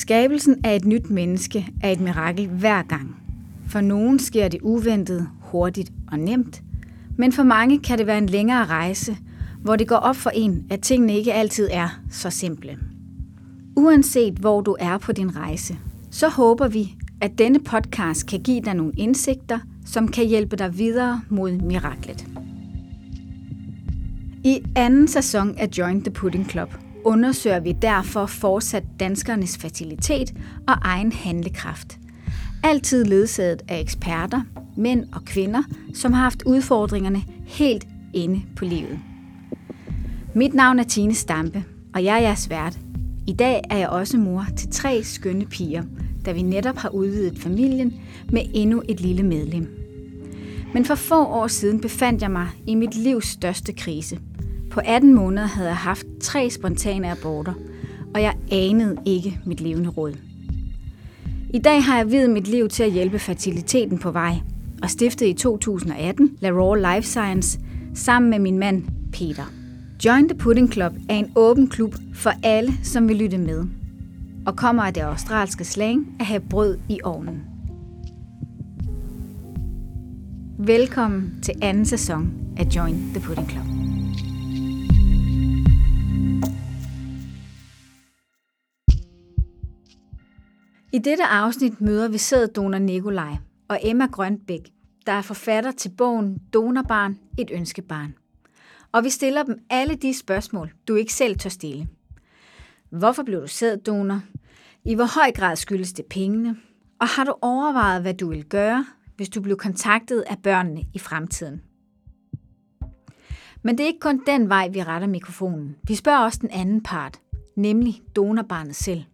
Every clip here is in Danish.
Skabelsen af et nyt menneske er et mirakel hver gang. For nogen sker det uventet, hurtigt og nemt, men for mange kan det være en længere rejse, hvor det går op for en, at tingene ikke altid er så simple. Uanset hvor du er på din rejse, så håber vi, at denne podcast kan give dig nogle indsigter, som kan hjælpe dig videre mod miraklet. I anden sæson af Join the Pudding Club undersøger vi derfor fortsat danskernes fertilitet og egen handlekraft. Altid ledsaget af eksperter, mænd og kvinder, som har haft udfordringerne helt inde på livet. Mit navn er Tine Stampe, og jeg er jeres vært. I dag er jeg også mor til tre skønne piger, da vi netop har udvidet familien med endnu et lille medlem. Men for få år siden befandt jeg mig i mit livs største krise. På 18 måneder havde jeg haft tre spontane aborter, og jeg anede ikke mit levende råd. I dag har jeg videt mit liv til at hjælpe fertiliteten på vej, og stiftede i 2018 La Raw Life Science sammen med min mand Peter. Join the Pudding Club er en åben klub for alle, som vil lytte med, og kommer af det australske slang at have brød i ovnen. Velkommen til anden sæson af Join the Pudding Club. I dette afsnit møder vi sæddonor Nikolaj og Emma Grønbæk, der er forfatter til bogen Donorbarn, et ønskebarn. Og vi stiller dem alle de spørgsmål, du ikke selv tør stille. Hvorfor blev du sæddonor? I hvor høj grad skyldes det pengene? Og har du overvejet, hvad du vil gøre, hvis du blev kontaktet af børnene i fremtiden? Men det er ikke kun den vej, vi retter mikrofonen. Vi spørger også den anden part, nemlig donorbarnet selv.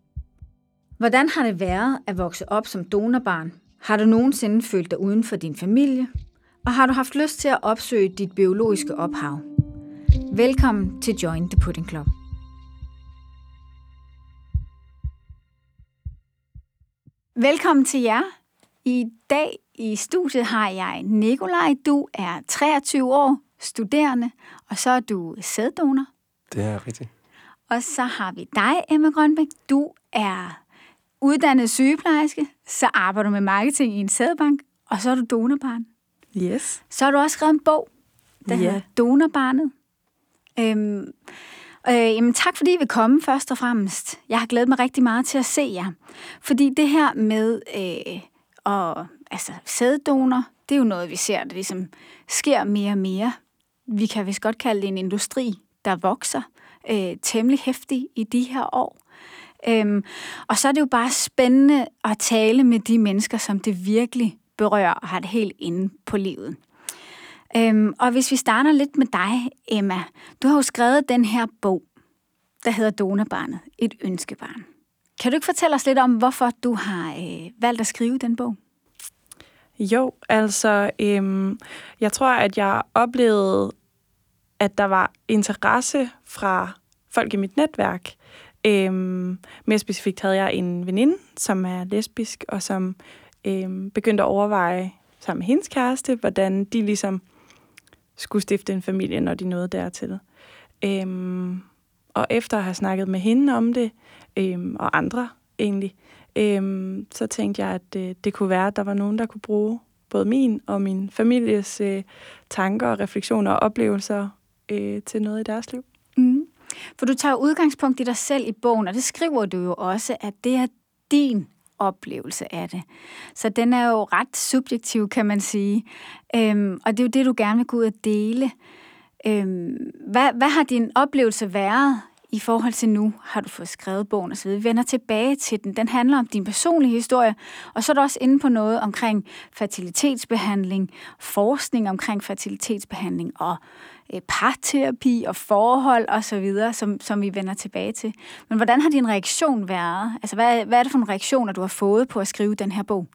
Hvordan har det været at vokse op som donorbarn? Har du nogensinde følt dig uden for din familie? Og har du haft lyst til at opsøge dit biologiske ophav? Velkommen til Join the Pudding Club. Velkommen til jer. I dag i studiet har jeg Nikolaj. Du er 23 år, studerende, og så er du sæddonor. Det er rigtigt. Og så har vi dig, Emma Grønbæk. Du er uddannet sygeplejerske, så arbejder du med marketing i en sædbank, og så er du donorbarn. Yes. Så har du også skrevet en bog, der Ja. hedder Donorbarnet. Øhm, øh, jamen, tak fordi I vil komme først og fremmest. Jeg har glædet mig rigtig meget til at se jer. Fordi det her med øh, og, altså, sæddonor, det er jo noget, vi ser, der ligesom sker mere og mere. Vi kan vist godt kalde det en industri, der vokser øh, temmelig hæftig i de her år. Øhm, og så er det jo bare spændende at tale med de mennesker, som det virkelig berører og har det helt inde på livet. Øhm, og hvis vi starter lidt med dig, Emma. Du har jo skrevet den her bog, der hedder Donorbarnet, et ønskebarn. Kan du ikke fortælle os lidt om, hvorfor du har øh, valgt at skrive den bog? Jo, altså, øhm, jeg tror, at jeg oplevede, at der var interesse fra folk i mit netværk. Øhm, mere specifikt havde jeg en veninde, som er lesbisk, og som øhm, begyndte at overveje sammen med hendes kæreste, hvordan de ligesom skulle stifte en familie, når de nåede dertil. Øhm, og efter at have snakket med hende om det, øhm, og andre egentlig, øhm, så tænkte jeg, at øh, det kunne være, at der var nogen, der kunne bruge både min og min families øh, tanker og refleksioner og oplevelser øh, til noget i deres liv. For du tager udgangspunkt i dig selv i bogen, og det skriver du jo også, at det er din oplevelse af det. Så den er jo ret subjektiv, kan man sige. Øhm, og det er jo det, du gerne vil gå ud og dele. Øhm, hvad, hvad har din oplevelse været i forhold til nu? Har du fået skrevet bogen osv.? Vi vender tilbage til den. Den handler om din personlige historie, og så er du også inde på noget omkring fertilitetsbehandling, forskning omkring fertilitetsbehandling og øh, parterapi og forhold osv., som, som vi vender tilbage til. Men hvordan har din reaktion været? Altså, hvad, hvad er det for nogle reaktioner, du har fået på at skrive den her bog?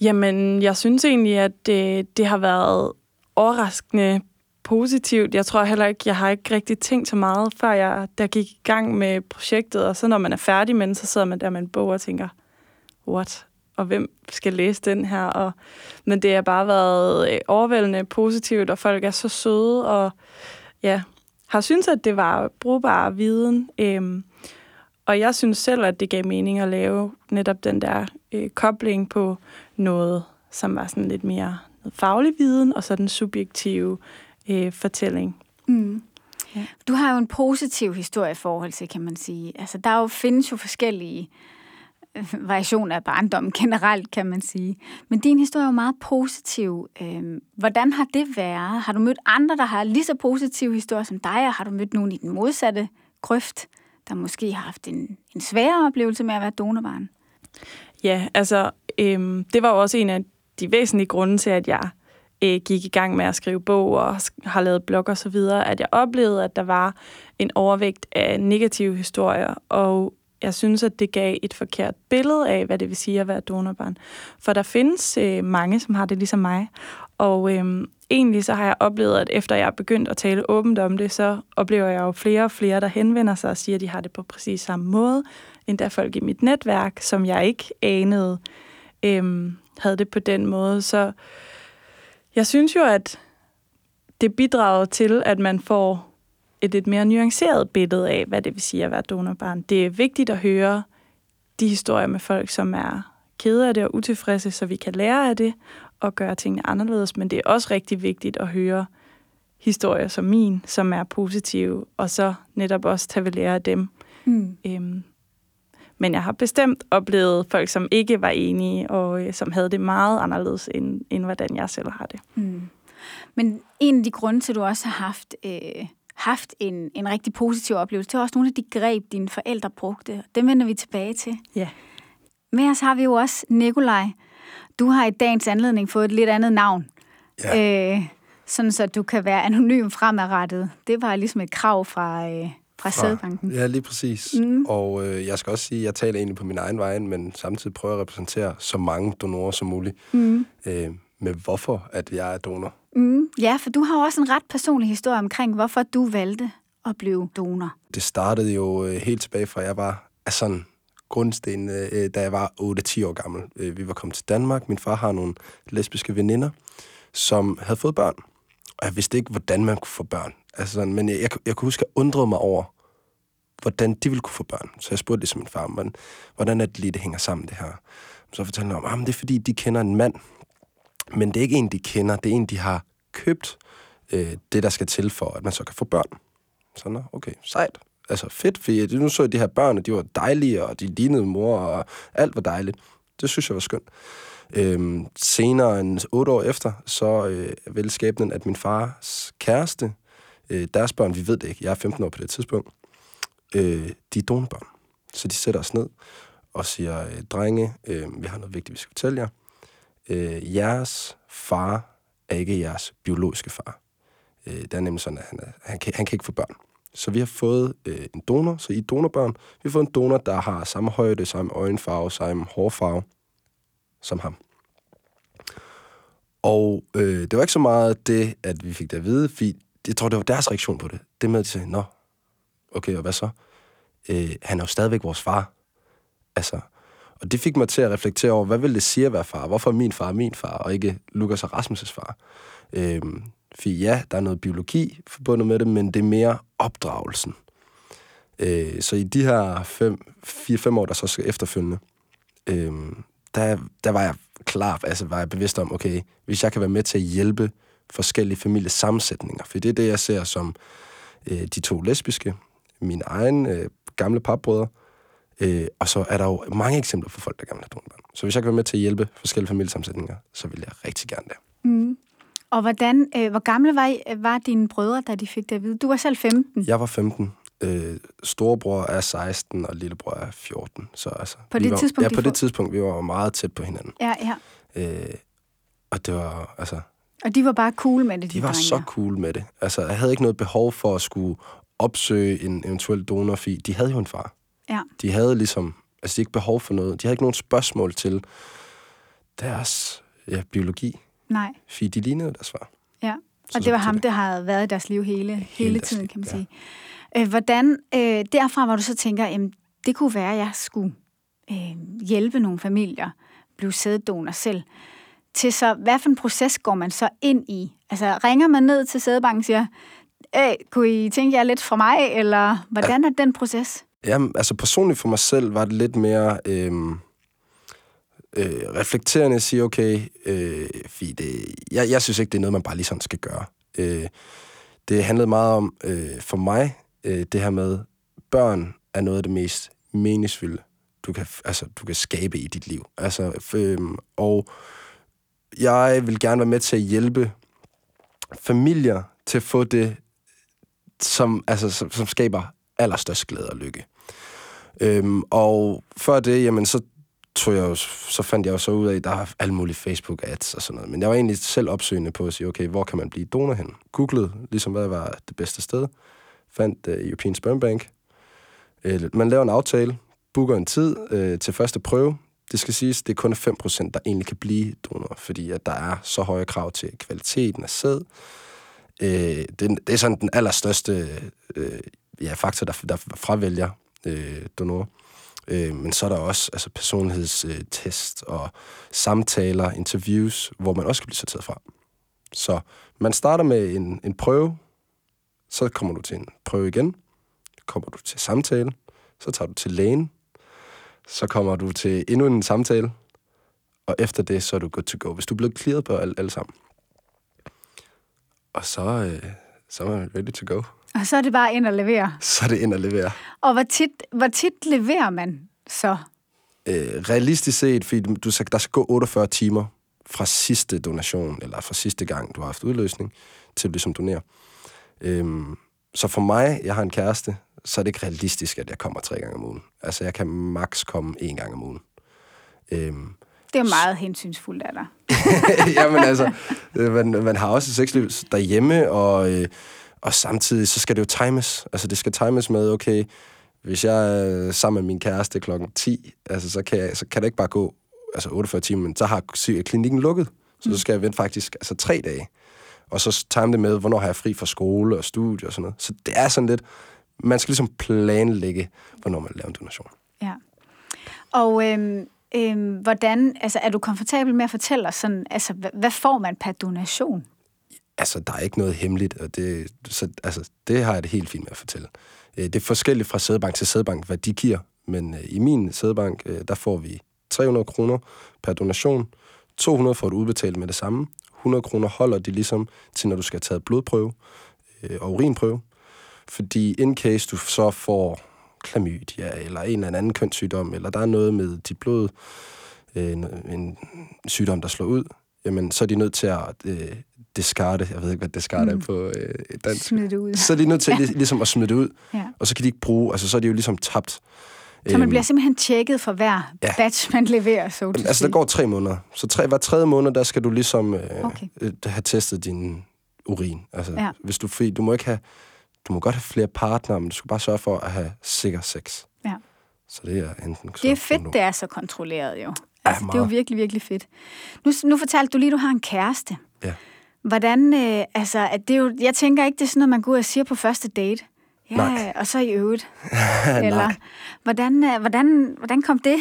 Jamen, jeg synes egentlig, at det, det har været overraskende positivt. Jeg tror heller ikke, jeg har ikke rigtig tænkt så meget, før jeg der gik i gang med projektet. Og så når man er færdig med den, så sidder man der med en bog og tænker, what? Og hvem skal læse den her? Og, men det har bare været øh, overvældende positivt, og folk er så søde, og ja, har syntes, at det var brugbar viden. Øhm, og jeg synes selv, at det gav mening at lave netop den der øh, kobling på noget, som var sådan lidt mere noget faglig viden, og så den subjektive øh, fortælling. Mm. Ja. Du har jo en positiv historie i forhold til, kan man sige. Altså, der jo, findes jo forskellige øh, variationer af barndommen generelt, kan man sige. Men din historie er jo meget positiv. Øhm, hvordan har det været? Har du mødt andre, der har lige så positive historier som dig, og har du mødt nogen i den modsatte grøft, der måske har haft en, en sværere oplevelse med at være donorbarn? Ja, altså, øhm, det var jo også en af de væsentlige grunde til, at jeg øh, gik i gang med at skrive bog og har lavet blog og så videre, at jeg oplevede, at der var en overvægt af negative historier, og jeg synes, at det gav et forkert billede af, hvad det vil sige at være donorbarn. For der findes øh, mange, som har det ligesom mig, og øh, egentlig så har jeg oplevet, at efter jeg er begyndt at tale åbent om det, så oplever jeg jo flere og flere, der henvender sig og siger, at de har det på præcis samme måde, endda folk i mit netværk, som jeg ikke anede, øh, havde det på den måde. Så jeg synes jo, at det bidrager til, at man får et lidt mere nuanceret billede af, hvad det vil sige at være donorbarn. Det er vigtigt at høre de historier med folk, som er kede af det og utilfredse, så vi kan lære af det og gøre tingene anderledes. Men det er også rigtig vigtigt at høre historier som min, som er positive, og så netop også tage ved lære af dem. Mm. Øhm, men jeg har bestemt oplevet folk, som ikke var enige, og øh, som havde det meget anderledes, end, end hvordan jeg selv har det. Mm. Men en af de grunde til, at du også har haft, øh, haft en, en rigtig positiv oplevelse, det er også nogle af de greb, dine forældre brugte. Dem vender vi tilbage til. Ja. Med os har vi jo også Nikolaj. Du har i dagens anledning fået et lidt andet navn. Ja. Øh, sådan så du kan være anonym fremadrettet. Det var ligesom et krav fra, øh, fra, fra Sædbanken. Ja, lige præcis. Mm. Og øh, jeg skal også sige, at jeg taler egentlig på min egen vej, men samtidig prøver at repræsentere så mange donorer som muligt. Mm. Øh, med hvorfor at jeg er donor. Mm. Ja, for du har også en ret personlig historie omkring, hvorfor du valgte at blive donor. Det startede jo øh, helt tilbage fra, jeg var af sådan grundsten, øh, da jeg var 8-10 år gammel. Øh, vi var kommet til Danmark. Min far har nogle lesbiske veninder, som havde fået børn. Og jeg vidste ikke, hvordan man kunne få børn. Altså sådan, men jeg, jeg, jeg kunne huske, at jeg undrede mig over, hvordan de ville kunne få børn. Så jeg spurgte ligesom min far, hvordan, hvordan er det lige, det hænger sammen, det her? Så fortalte han om, ah, at det er fordi, de kender en mand. Men det er ikke en, de kender. Det er en, de har købt øh, det, der skal til for, at man så kan få børn. Så okay, sejt. Altså fedt, for nu så jeg de her børn, og de var dejlige, og de lignede mor, og alt var dejligt. Det synes jeg var skønt. Øhm, senere, end otte år efter, så øh, vil skæbnen, at min fars kæreste, øh, deres børn, vi ved det ikke, jeg er 15 år på det tidspunkt, øh, de er donorbørn. Så de sætter os ned og siger, øh, drenge, øh, vi har noget vigtigt, vi skal fortælle jer. Øh, jeres far er ikke jeres biologiske far. Øh, det er nemlig sådan, at han, er, han, kan, han kan ikke få børn. Så vi har fået øh, en donor, så I er donorbørn. Vi har fået en donor, der har samme højde, samme øjenfarve, samme hårfarve som ham. Og øh, det var ikke så meget det, at vi fik det at vide, fordi jeg tror, det var deres reaktion på det. Det med, at de sagde, nå, okay, og hvad så? Øh, han er jo stadigvæk vores far. Altså, og det fik mig til at reflektere over, hvad vil det sige at være far? Hvorfor er min far min far, og ikke Lukas og Rasmus' far? Øh, for ja, der er noget biologi forbundet med det, men det er mere opdragelsen. Øh, så i de her 4-5 år, der så skal efterfølgende, øh, der, der var jeg klar, altså var jeg bevidst om, okay, hvis jeg kan være med til at hjælpe forskellige familiesammensætninger, for det er det, jeg ser som øh, de to lesbiske, min egen øh, gamle papbrødre, øh, og så er der jo mange eksempler på folk, der gerne vil have børn. Så hvis jeg kan være med til at hjælpe forskellige familiesammensætninger, så vil jeg rigtig gerne det. Mm. Og hvordan, øh, hvor gamle var, I, var dine brødre, da de fik det at vide? Du var selv 15. Jeg var 15. Øh, storebror er 16, og lillebror er 14. Så altså, på det var, tidspunkt? Ja, på det tidspunkt. Vi var meget tæt på hinanden. Ja, ja. Øh, og det var, altså... Og de var bare cool med det, de, de var så cool med det. Altså, jeg havde ikke noget behov for at skulle opsøge en eventuel donor, fordi de havde jo en far. Ja. De havde ligesom, altså de ikke behov for noget. De havde ikke nogen spørgsmål til deres ja, biologi. Nej. Fordi de lignede deres far. Ja, og så det var ham, det. der havde været i deres liv hele, hele, hele tiden, kan man ja. sige. Øh, hvordan, øh, derfra hvor du så tænker, jamen, det kunne være, at jeg skulle øh, hjælpe nogle familier, blive sæddonor selv, til så, hvad for en proces går man så ind i? Altså, ringer man ned til sædbanken og siger, øh, kunne I tænke jer lidt fra mig, eller hvordan er den proces? Jamen, altså personligt for mig selv var det lidt mere øh, øh, reflekterende at sige, okay, øh, fordi det, jeg, jeg synes ikke, det er noget, man bare lige sådan skal gøre. Øh, det handlede meget om, øh, for mig, øh, det her med, børn er noget af det mest meningsfulde, du kan, altså, du kan skabe i dit liv. Altså, øh, og jeg vil gerne være med til at hjælpe familier til at få det, som, altså, som, som skaber allerstørst glæde og lykke. Øhm, og før det, jamen, så tog jeg jo, så fandt jeg jo så ud af, at der er alle mulige Facebook-ads og sådan noget. Men jeg var egentlig selv opsøgende på at sige, okay, hvor kan man blive donor hen? Googlede, ligesom hvad var det bedste sted. Fandt uh, øh, European Sperm Bank. Uh, man laver en aftale, booker en tid uh, til første prøve. Det skal siges, det er kun 5%, der egentlig kan blive donor, fordi at der er så høje krav til kvaliteten af sæd. Uh, det, det er sådan den allerstørste uh, ja, faktor, der, der fravælger uh, donor. Øh, men så er der også altså, personlighedstest og samtaler, interviews, hvor man også kan blive sorteret fra. Så man starter med en, en prøve, så kommer du til en prøve igen, kommer du til samtale, så tager du til lægen, så kommer du til endnu en samtale, og efter det, så er du good to go. Hvis du er blevet clearet på alle, alle sammen. Og så, øh, så er man ready to go. Og så er det bare ind og levere. Så er det ind og levere. Og hvor tit, hvor tit leverer man så? Øh, realistisk set, fordi du, du, der skal gå 48 timer fra sidste donation, eller fra sidste gang, du har haft udløsning, til du ligesom donerer. Øhm, så for mig, jeg har en kæreste, så er det ikke realistisk, at jeg kommer tre gange om ugen. Altså, jeg kan maks komme en gang om ugen. Øhm, det er meget hensynsfuldt af dig. Jamen altså, øh, man, man har også et sexliv derhjemme, og, øh, og samtidig så skal det jo times. Altså, det skal times med, okay, hvis jeg er sammen med min kæreste klokken 10, altså, så, kan jeg, så kan det ikke bare gå altså 48 timer, men så har klinikken lukket. Så, mm. så skal jeg vente faktisk altså tre dage. Og så time det med, hvornår har jeg fri fra skole og studie og sådan noget. Så det er sådan lidt, man skal ligesom planlægge, hvornår man laver en donation. Ja. Og øhm, øhm, hvordan, altså er du komfortabel med at fortælle os sådan, altså hvad, hvad får man per donation? Altså, der er ikke noget hemmeligt, og det, så, altså, det har jeg det helt fint med at fortælle. Øh, det er forskelligt fra sædebank til sædebank, hvad de giver, men øh, i min sædebank, øh, der får vi 300 kroner per donation, 200 får du udbetalt med det samme, 100 kroner holder de ligesom til, når du skal have taget blodprøve og urinprøve, fordi in case du så får klamydia, eller en eller anden kønssygdom, eller der er noget med dit blod, en, en sygdom, der slår ud, jamen, så er de nødt til at øh, discarde, jeg ved ikke, hvad discarde mm. er på øh, dansk. Smide det ud. Så er de nødt til ja. ligesom at smide det ud, ja. og så kan de ikke bruge, altså så er de jo ligesom tabt. Så man øhm, bliver simpelthen tjekket for hver ja. batch, man leverer, så Altså, der går tre måneder. Så tre, hver tredje måned, der skal du ligesom øh, okay. øh, have testet din urin. Altså, ja. hvis du, du må ikke have, du må godt have flere partnere, men du skal bare sørge for at have sikker sex. Ja. Så det er enten... Det er fedt, det er så kontrolleret jo. Altså, ja, det er jo virkelig, virkelig fedt. Nu, nu fortalte du lige, at du har en kæreste. Ja. Hvordan, øh, altså, at det er jo, jeg tænker ikke, det er sådan noget, man går ud og siger på første date. Ja, Nej. og så i øvrigt. Eller, hvordan, øh, hvordan, hvordan kom det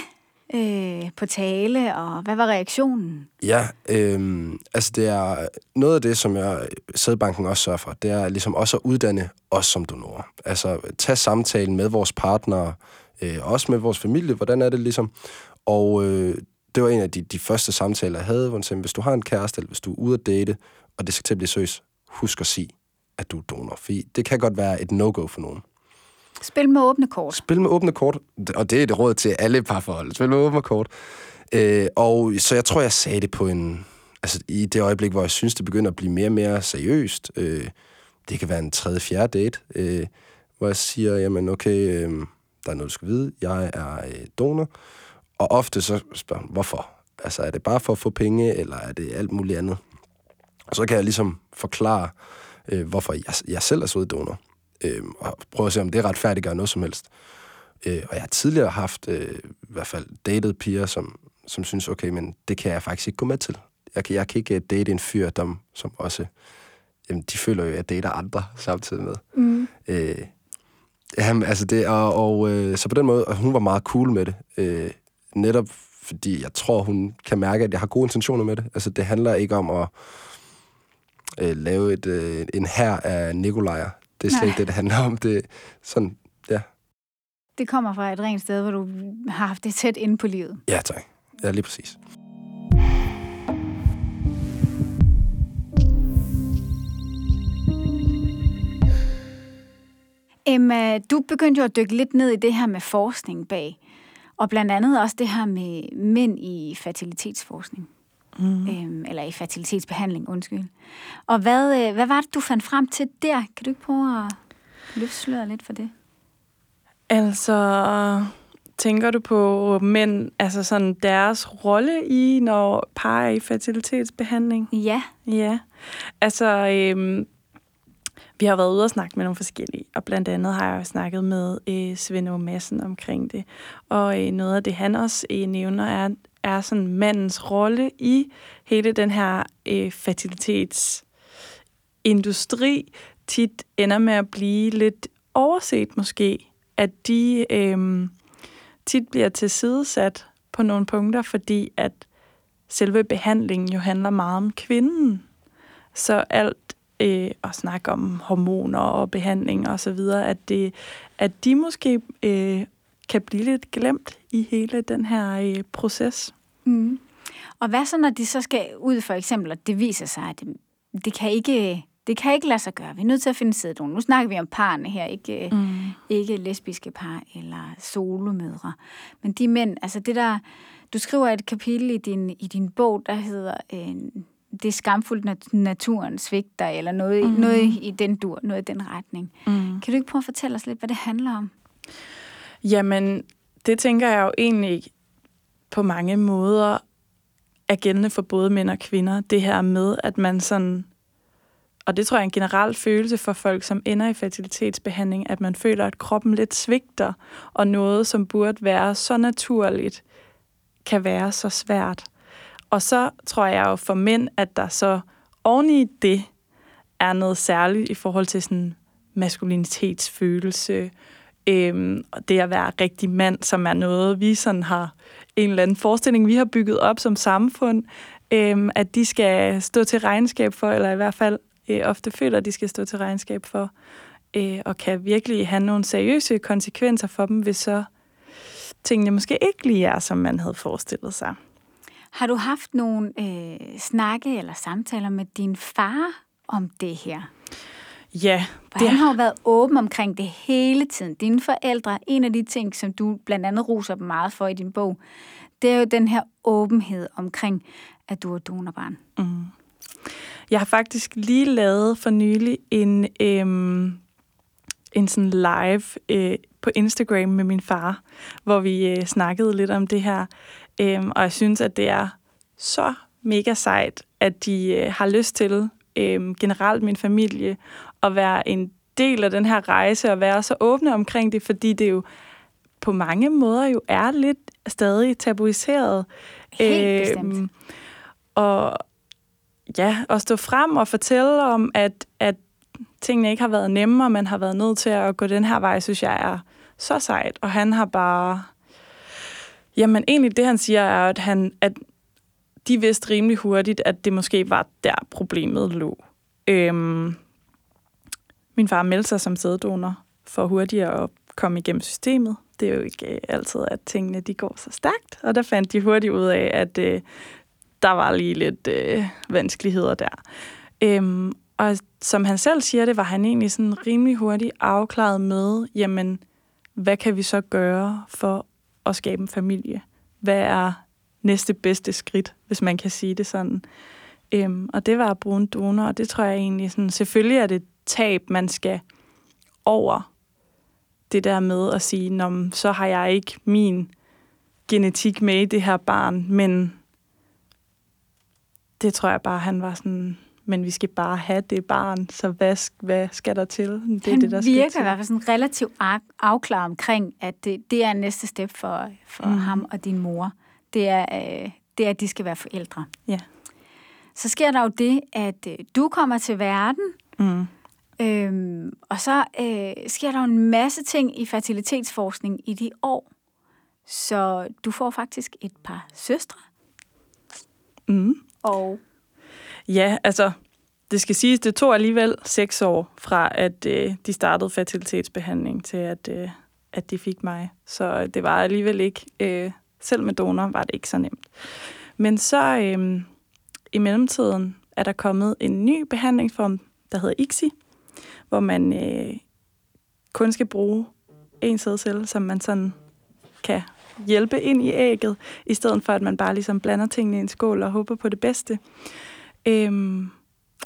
øh, på tale, og hvad var reaktionen? Ja, øh, altså det er noget af det, som jeg, Sædbanken også sørger for, det er ligesom også at uddanne os som donorer. Altså tage samtalen med vores partnere, øh, også med vores familie, hvordan er det ligesom, og øh, det var en af de, de første samtaler, jeg havde, hvor sagde, hvis du har en kæreste, eller hvis du er ude at date, og det skal til at blive seriøst, husk at sige, at du er donor. For det kan godt være et no-go for nogen. Spil med åbne kort. Spil med åbne kort, og det er det råd til alle parforhold. Spil med åbne kort. Øh, og så jeg tror, jeg sagde det på en... Altså i det øjeblik, hvor jeg synes, det begynder at blive mere og mere seriøst. Øh, det kan være en tredje, fjerde date, øh, hvor jeg siger, jamen okay, øh, der er noget, du skal vide. Jeg er øh, donor. Og ofte så spørger man, hvorfor? Altså, er det bare for at få penge, eller er det alt muligt andet? Og så kan jeg ligesom forklare, øh, hvorfor jeg, jeg selv er søddonor, øh, og prøve at se, om det retfærdiggør noget som helst. Øh, og jeg har tidligere haft, øh, i hvert fald dated piger, som, som synes, okay, men det kan jeg faktisk ikke gå med til. Jeg kan, jeg kan ikke date en fyr, der, som også, jamen, de føler jo, at jeg dater andre samtidig med. Mm. Øh, jamen, altså det, og, og øh, så på den måde, og hun var meget cool med det. Øh, netop fordi jeg tror, hun kan mærke, at jeg har gode intentioner med det. Altså, det handler ikke om at øh, lave et, øh, en her af Nikolajer. Det er slet ikke det, det handler om. Det sådan, ja. det kommer fra et rent sted, hvor du har haft det tæt inde på livet. Ja, tak. Ja, lige præcis. Emma, du begyndte jo at dykke lidt ned i det her med forskning bag, og blandt andet også det her med mænd i fertilitetsforskning. Mm. Øhm, eller i fertilitetsbehandling, undskyld. Og hvad, øh, hvad var det, du fandt frem til der? Kan du ikke prøve at løfte lidt for det? Altså, tænker du på mænd, altså sådan deres rolle i, når par er i fertilitetsbehandling? Ja. Ja, altså, øhm, vi har været ude og snakke med nogle forskellige, og blandt andet har jeg jo snakket med øh, Svend Madsen omkring det. Og øh, noget af det, han også øh, nævner, er, er sådan mandens rolle i hele den her øh, fertilitetsindustri tit ender med at blive lidt overset måske, at de øh, tit bliver tilsidesat på nogle punkter, fordi at selve behandlingen jo handler meget om kvinden. Så alt øh, at snakke om hormoner og behandling og så videre, at, det, at de måske øh, kan blive lidt glemt i hele den her øh, proces. Mm. Og hvad så, når de så skal ud for eksempel, at det viser sig, at det, det kan ikke det kan ikke lade sig gøre. Vi er nødt til at finde sæddonorer. Nu snakker vi om parne her, ikke, mm. ikke lesbiske par eller solomødre. Men de mænd, altså det der, du skriver et kapitel i din, i din bog, der hedder øh, Det er skamfuldt, når naturen svigter, eller noget, mm. noget i den dur, noget i den retning. Mm. Kan du ikke prøve at fortælle os lidt, hvad det handler om? Jamen, det tænker jeg jo egentlig på mange måder er gældende for både mænd og kvinder. Det her med, at man sådan og det tror jeg er en generel følelse for folk, som ender i fertilitetsbehandling, at man føler, at kroppen lidt svigter, og noget, som burde være så naturligt, kan være så svært. Og så tror jeg jo for mænd, at der så oven i det er noget særligt i forhold til sådan maskulinitetsfølelse, øhm, og det at være rigtig mand, som er noget, vi sådan har en eller anden forestilling, vi har bygget op som samfund, øhm, at de skal stå til regnskab for, eller i hvert fald øh, ofte føler, at de skal stå til regnskab for, øh, og kan virkelig have nogle seriøse konsekvenser for dem, hvis så tingene måske ikke lige er, som man havde forestillet sig. Har du haft nogle øh, snakke eller samtaler med din far om det her? Ja. For det... han har jo været åben omkring det hele tiden. Dine forældre, en af de ting, som du blandt andet roser dem meget for i din bog, det er jo den her åbenhed omkring, at du er donorbarn. Mm. Jeg har faktisk lige lavet for nylig en, øhm, en sådan live øh, på Instagram med min far, hvor vi øh, snakkede lidt om det her. Øhm, og jeg synes, at det er så mega sejt, at de øh, har lyst til, øh, generelt min familie, at være en del af den her rejse og være så åbne omkring det, fordi det jo på mange måder jo er lidt stadig tabuiseret. Helt øhm, bestemt. Og, ja, at stå frem og fortælle om, at, at tingene ikke har været nemme, og man har været nødt til at gå den her vej, synes jeg er så sejt. Og han har bare... Jamen, egentlig det, han siger, er, at, han, at de vidste rimelig hurtigt, at det måske var der, problemet lå. Øhm, min far meldte sig som sæddonor for hurtigere at komme igennem systemet. Det er jo ikke øh, altid, at tingene de går så stærkt, og der fandt de hurtigt ud af, at øh, der var lige lidt øh, vanskeligheder der. Øhm, og som han selv siger det, var han egentlig sådan rimelig hurtigt afklaret med, jamen, hvad kan vi så gøre for at skabe en familie? Hvad er næste bedste skridt, hvis man kan sige det sådan? Øhm, og det var at bruge en donor, og det tror jeg egentlig sådan, selvfølgelig er det tab, man skal over det der med at sige, så har jeg ikke min genetik med i det her barn, men det tror jeg bare, han var sådan, men vi skal bare have det barn, så hvad, hvad skal der til? Det er han det, der virker skal i hvert fald sådan relativt afklaret omkring, at det, det er næste step for, for mm. ham og din mor. Det er, øh, det er, at de skal være forældre. Ja. Så sker der jo det, at øh, du kommer til verden, mm. Øhm, og så øh, sker der jo en masse ting i fertilitetsforskning i de år. Så du får faktisk et par søstre. Mm. Og ja, altså, det skal siges, det tog alligevel seks år fra, at øh, de startede fertilitetsbehandling til, at, øh, at de fik mig. Så det var alligevel ikke, øh, selv med donor var det ikke så nemt. Men så øh, i mellemtiden er der kommet en ny behandlingsform, der hedder ICSI, hvor man øh, kun skal bruge en sædcelle, som man sådan kan hjælpe ind i ægget, i stedet for at man bare ligesom blander tingene i en skål og håber på det bedste. Øhm,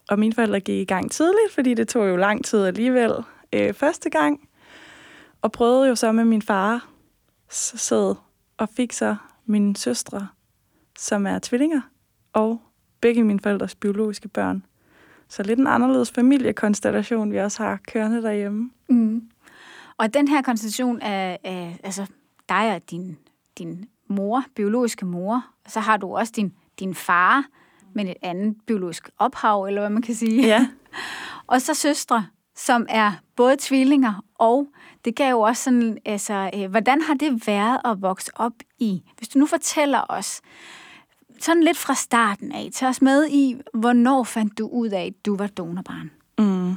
og mine forældre gik i gang tidligt, fordi det tog jo lang tid alligevel øh, første gang. Og prøvede jo så med min far så og fik så mine søstre, som er tvillinger, og begge mine forældres biologiske børn. Så lidt en anderledes familiekonstellation, vi også har kørende derhjemme. Mm. Og den her konstellation af, af altså dig og din, din mor, biologiske mor, så har du også din, din far, men et andet biologisk ophav, eller hvad man kan sige. Ja. og så søstre, som er både tvillinger, og det gav jo også sådan, altså, øh, hvordan har det været at vokse op i? Hvis du nu fortæller os, sådan lidt fra starten af, tag os med i, hvornår fandt du ud af, at du var donorbarn? Mm.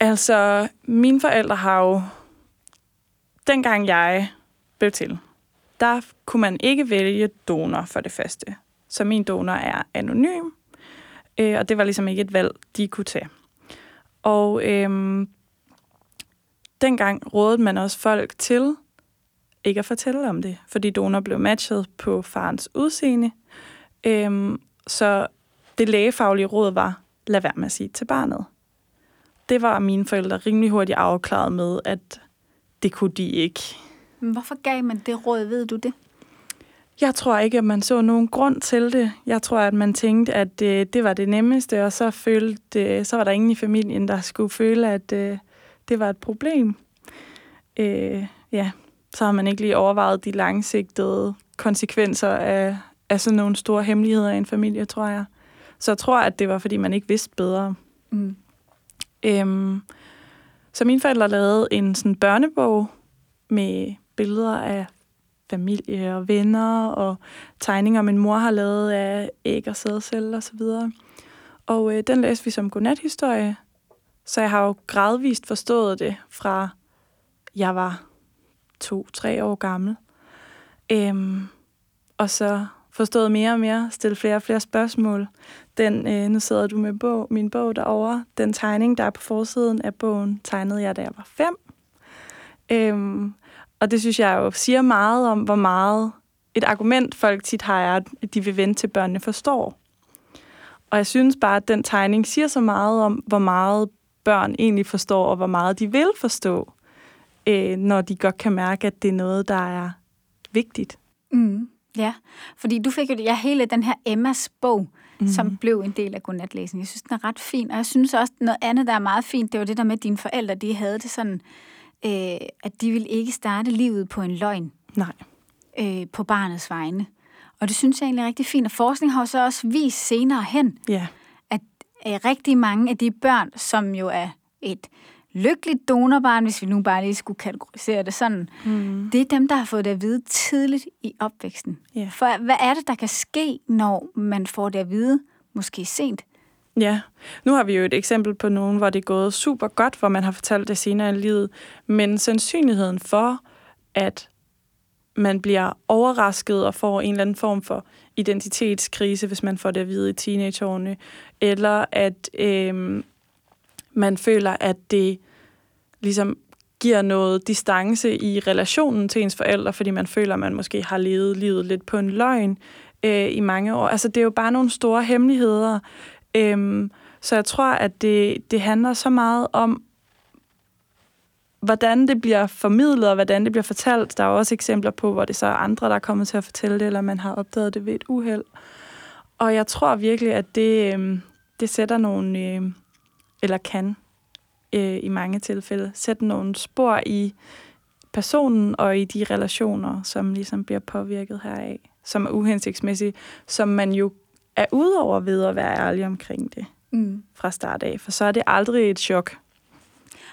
Altså, mine forældre har jo, dengang jeg blev til, der kunne man ikke vælge donor for det første. Så min donor er anonym, øh, og det var ligesom ikke et valg, de kunne tage. Og øh, dengang rådede man også folk til ikke at fortælle om det, fordi donor blev matchet på farens udseende. Øh, så det lægefaglige råd var, lad være med at sige til barnet. Det var mine forældre rimelig hurtigt afklaret med, at det kunne de ikke. Men hvorfor gav man det råd, ved du det? Jeg tror ikke, at man så nogen grund til det. Jeg tror, at man tænkte, at det, det var det nemmeste, og så, følte, så var der ingen i familien, der skulle føle, at det, øh, det var et problem. Øh, ja, så har man ikke lige overvejet de langsigtede konsekvenser af, af sådan nogle store hemmeligheder i en familie, tror jeg. Så jeg tror, at det var, fordi man ikke vidste bedre. Mm. Øhm, så mine forældre lavede en sådan børnebog med billeder af familie og venner og tegninger, min mor har lavet af æg og sædceller og så videre. Og øh, den læste vi som godnathistorie, så jeg har jo gradvist forstået det fra jeg var to-tre år gammel. Øhm, og så forstået mere og mere, stillet flere og flere spørgsmål. Den, øh, nu sidder du med bog, min bog derovre. Den tegning, der er på forsiden af bogen, tegnede jeg, da jeg var fem. Øhm, og det synes jeg jo siger meget om, hvor meget et argument folk tit har, er, at de vil vente til børnene forstår. Og jeg synes bare, at den tegning siger så meget om, hvor meget børn egentlig forstår, og hvor meget de vil forstå, øh, når de godt kan mærke, at det er noget, der er vigtigt. Mm, ja, fordi du fik jo ja, hele den her Emmas bog, mm. som blev en del af godnatlæsningen. Jeg synes, den er ret fin, og jeg synes også, noget andet, der er meget fint, det var det der med, at dine forældre, de havde det sådan, øh, at de ville ikke starte livet på en løgn. Nej. Øh, på barnets vegne. Og det synes jeg egentlig er rigtig fint. Og forskning har så også vist senere hen, ja. at øh, rigtig mange af de børn, som jo er et lykkeligt donorbarn, hvis vi nu bare lige skulle kategorisere det sådan, mm. det er dem, der har fået det at vide tidligt i opvæksten. Yeah. For hvad er det, der kan ske, når man får det at vide, måske sent? Ja, nu har vi jo et eksempel på nogen, hvor det er gået super godt, hvor man har fortalt det senere i livet, men sandsynligheden for, at man bliver overrasket og får en eller anden form for identitetskrise, hvis man får det at vide i teenageårene, eller at øh, man føler, at det ligesom giver noget distance i relationen til ens forældre, fordi man føler, at man måske har levet livet lidt på en løgn øh, i mange år. Altså, det er jo bare nogle store hemmeligheder. Øhm, så jeg tror, at det, det handler så meget om, hvordan det bliver formidlet, og hvordan det bliver fortalt. Der er også eksempler på, hvor det så er andre, der er kommet til at fortælle det, eller man har opdaget det ved et uheld. Og jeg tror virkelig, at det, øh, det sætter nogle... Øh, eller kan øh, i mange tilfælde sætte nogle spor i personen og i de relationer, som ligesom bliver påvirket heraf, som er uhensigtsmæssige, som man jo er ude over ved at være ærlig omkring det mm. fra start af, for så er det aldrig et chok.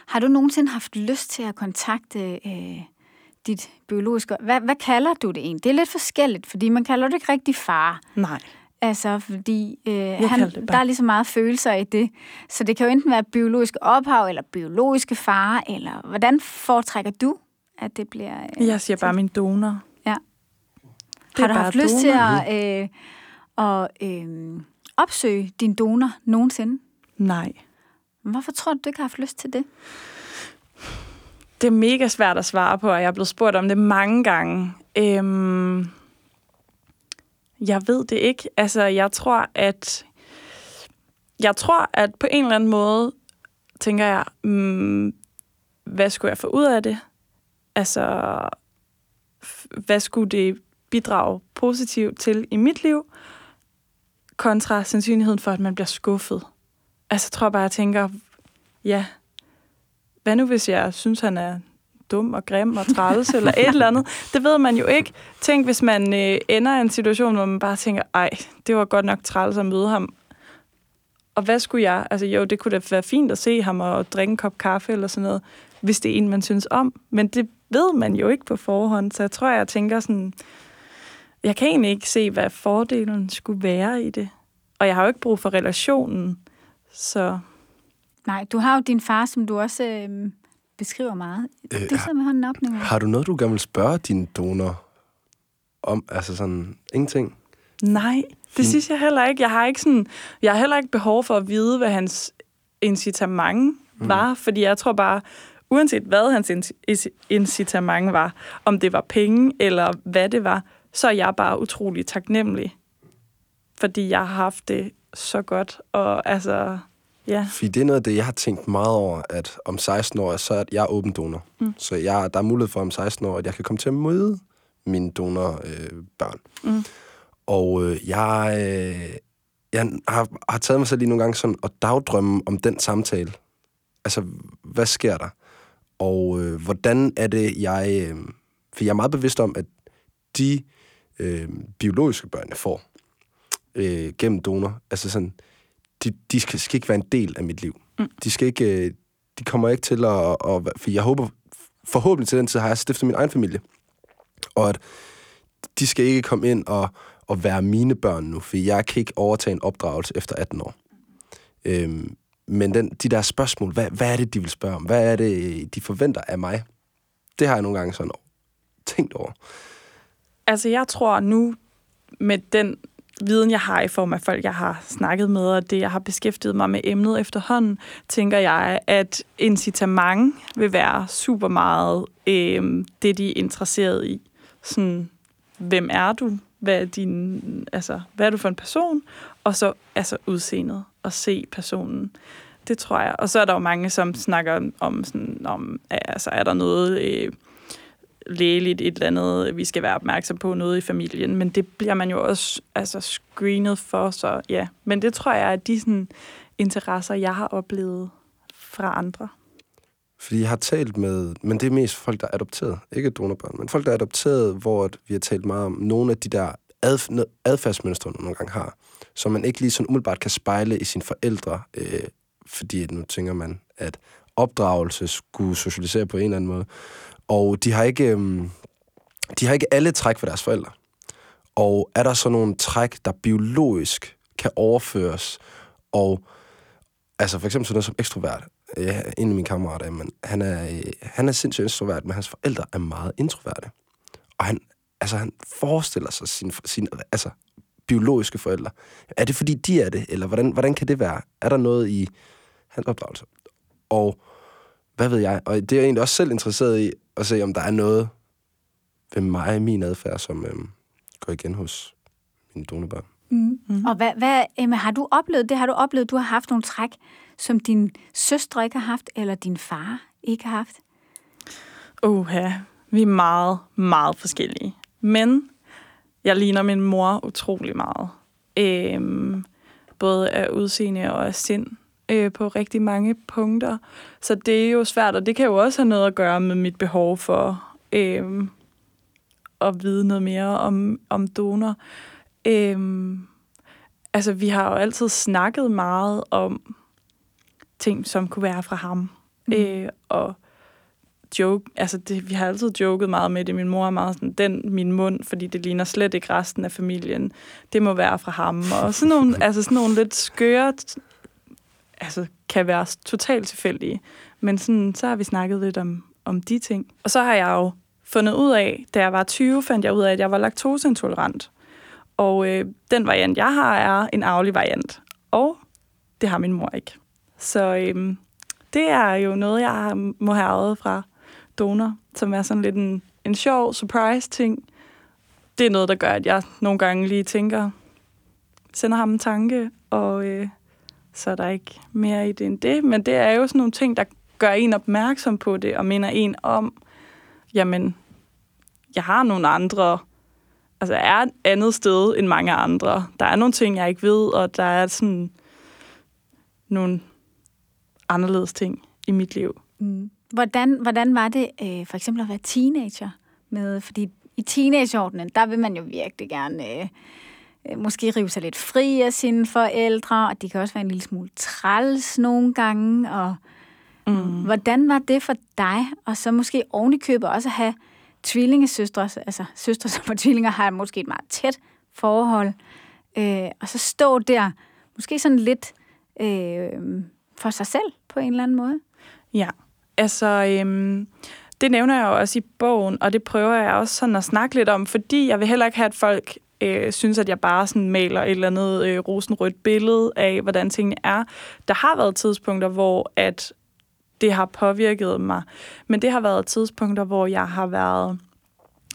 Har du nogensinde haft lyst til at kontakte øh, dit biologiske... Hvad, hvad kalder du det egentlig? Det er lidt forskelligt, fordi man kalder det ikke rigtig far. Nej. Altså, fordi øh, han, der er lige så meget følelser i det. Så det kan jo enten være biologisk ophav, eller biologiske far, eller hvordan foretrækker du at det bliver... Øh, Jeg siger bare min donor. Ja. Det har du haft lyst til donor. at, øh, at øh, opsøge din donor nogensinde? Nej. Hvorfor tror du, du ikke har haft lyst til det? Det er mega svært at svare på, og jeg er blevet spurgt om det mange gange. Øhm, jeg ved det ikke. Altså, jeg tror, at jeg tror, at på en eller anden måde tænker jeg, mm, hvad skulle jeg få ud af det? Altså, hvad skulle det bidrage positivt til i mit liv? Kontra sandsynligheden for, at man bliver skuffet. Altså, jeg tror bare, jeg tænker, ja, hvad nu hvis jeg synes, han er dum og grim og træls eller et eller andet? Det ved man jo ikke. Tænk, hvis man øh, ender i en situation, hvor man bare tænker, ej, det var godt nok træls at møde ham. Og hvad skulle jeg? Altså jo, det kunne da være fint at se ham og drikke en kop kaffe eller sådan noget, hvis det er en, man synes om. Men det ved man jo ikke på forhånd, så jeg tror, jeg tænker sådan, jeg kan egentlig ikke se, hvad fordelen skulle være i det. Og jeg har jo ikke brug for relationen, så Nej, du har jo din far, som du også øh, beskriver meget. Øh, Det sidder med hånden op nu. Har du noget, du gerne vil spørge din donor om? Altså sådan, ingenting? Nej, det synes jeg heller ikke. Jeg har ikke sådan, jeg har heller ikke behov for at vide, hvad hans incitament var, mm. fordi jeg tror bare, uanset hvad hans inci- incitament var, om det var penge eller hvad det var, så er jeg bare utrolig taknemmelig, fordi jeg har haft det så godt, og altså, ja. Fordi det er noget af det, jeg har tænkt meget over, at om 16 år, så er jeg åben donor. Mm. Så jeg, der er mulighed for om 16 år, at jeg kan komme til at møde mine donorbørn. Øh, børn. Mm. Og øh, jeg, øh, jeg har, har taget mig selv lige nogle gange sådan og dagdrømme om den samtale. Altså, hvad sker der? Og øh, hvordan er det, jeg... Øh, for jeg er meget bevidst om, at de øh, biologiske børn, jeg får øh, gennem donor, altså sådan, de, de skal, skal ikke være en del af mit liv. Mm. De skal ikke... Øh, de kommer ikke til at, at... For jeg håber... Forhåbentlig til den tid har jeg stiftet min egen familie. Og at de skal ikke komme ind og, og være mine børn nu, for jeg kan ikke overtage en opdragelse efter 18 år. Øhm, men den, de der spørgsmål, hvad, hvad er det, de vil spørge om? Hvad er det, de forventer af mig? Det har jeg nogle gange sådan tænkt over. Altså, jeg tror nu, med den viden, jeg har i form af folk, jeg har snakket med, og det, jeg har beskæftiget mig med emnet efterhånden, tænker jeg, at incitament vil være super meget øh, det, de er interesseret i. Sådan, hvem er du? Hvad er, din, altså, hvad er du for en person? Og så altså udseendet og se personen. Det tror jeg. Og så er der jo mange, som snakker om, sådan, om altså, er der noget... Øh, lægeligt et eller andet, vi skal være opmærksom på noget i familien, men det bliver man jo også altså, screenet for, så ja. Men det tror jeg er de sådan, interesser, jeg har oplevet fra andre. Fordi jeg har talt med, men det er mest folk, der er adopteret, ikke donorbørn, men folk, der er adopteret, hvor at vi har talt meget om nogle af de der adf- adfærdsmønstre, man nogle gange har, som man ikke lige sådan umiddelbart kan spejle i sine forældre, øh, fordi nu tænker man, at opdragelse skulle socialisere på en eller anden måde. Og de har ikke, øhm, de har ikke alle træk for deres forældre. Og er der så nogle træk, der biologisk kan overføres, og altså for eksempel sådan noget som ekstrovert. Ja, en af mine kammerater, men han, er, øh, han er sindssygt ekstrovert, men hans forældre er meget introverte. Og han, altså, han forestiller sig sin, sin, altså, biologiske forældre. Er det fordi, de er det? Eller hvordan, hvordan kan det være? Er der noget i hans opdragelse? Og hvad ved jeg? Og det er jeg egentlig også selv interesseret i, at se, om der er noget ved mig og min adfærd, som øhm, går igen hos mine donorbørn. Mm. Mm. Og hvad, hvad, Emma, har du oplevet det? Har du oplevet, du har haft nogle træk, som din søstre ikke har haft, eller din far ikke har haft? Uha, vi er meget, meget forskellige. Men jeg ligner min mor utrolig meget. Øhm, både af udseende og af sind øh, på rigtig mange punkter. Så det er jo svært, og det kan jo også have noget at gøre med mit behov for øh, at vide noget mere om, om donor. Øh, altså, vi har jo altid snakket meget om ting, som kunne være fra ham. Mm. Øh, og joke, altså det, vi har altid joket meget med det. Min mor er meget sådan, den min mund, fordi det ligner slet ikke resten af familien. Det må være fra ham. Og sådan nogle, altså sådan nogle lidt skøre altså, kan være totalt tilfældige. Men sådan, så har vi snakket lidt om, om de ting. Og så har jeg jo fundet ud af, da jeg var 20, fandt jeg ud af, at jeg var laktoseintolerant. Og øh, den variant, jeg har, er en arvelig variant. Og det har min mor ikke. Så øh, det er jo noget, jeg må have arvet fra donor, som er sådan lidt en, en sjov surprise-ting. Det er noget, der gør, at jeg nogle gange lige tænker, sender ham en tanke, og øh, så er der ikke mere i det end det. Men det er jo sådan nogle ting, der gør en opmærksom på det, og minder en om, jamen, jeg har nogle andre, altså jeg er et andet sted end mange andre. Der er nogle ting, jeg ikke ved, og der er sådan nogle anderledes ting i mit liv. Mm. Hvordan, hvordan var det øh, for eksempel at være teenager? Med, fordi i teenageordenen, der vil man jo virkelig gerne øh, måske rive sig lidt fri af sine forældre, og de kan også være en lille smule træls nogle gange. Og, mm. Hvordan var det for dig, og så måske ovenikøbet også at have tvillingesøstre, altså søstre som er tvillinger, har måske et meget tæt forhold, øh, og så stå der, måske sådan lidt øh, for sig selv på en eller anden måde? Ja, altså øhm, det nævner jeg jo også i bogen, og det prøver jeg også sådan at snakke lidt om, fordi jeg vil heller ikke have, at folk øh, synes, at jeg bare sådan maler et eller andet øh, rosenrødt billede af, hvordan tingene er. Der har været tidspunkter, hvor at det har påvirket mig, men det har været tidspunkter, hvor jeg har været...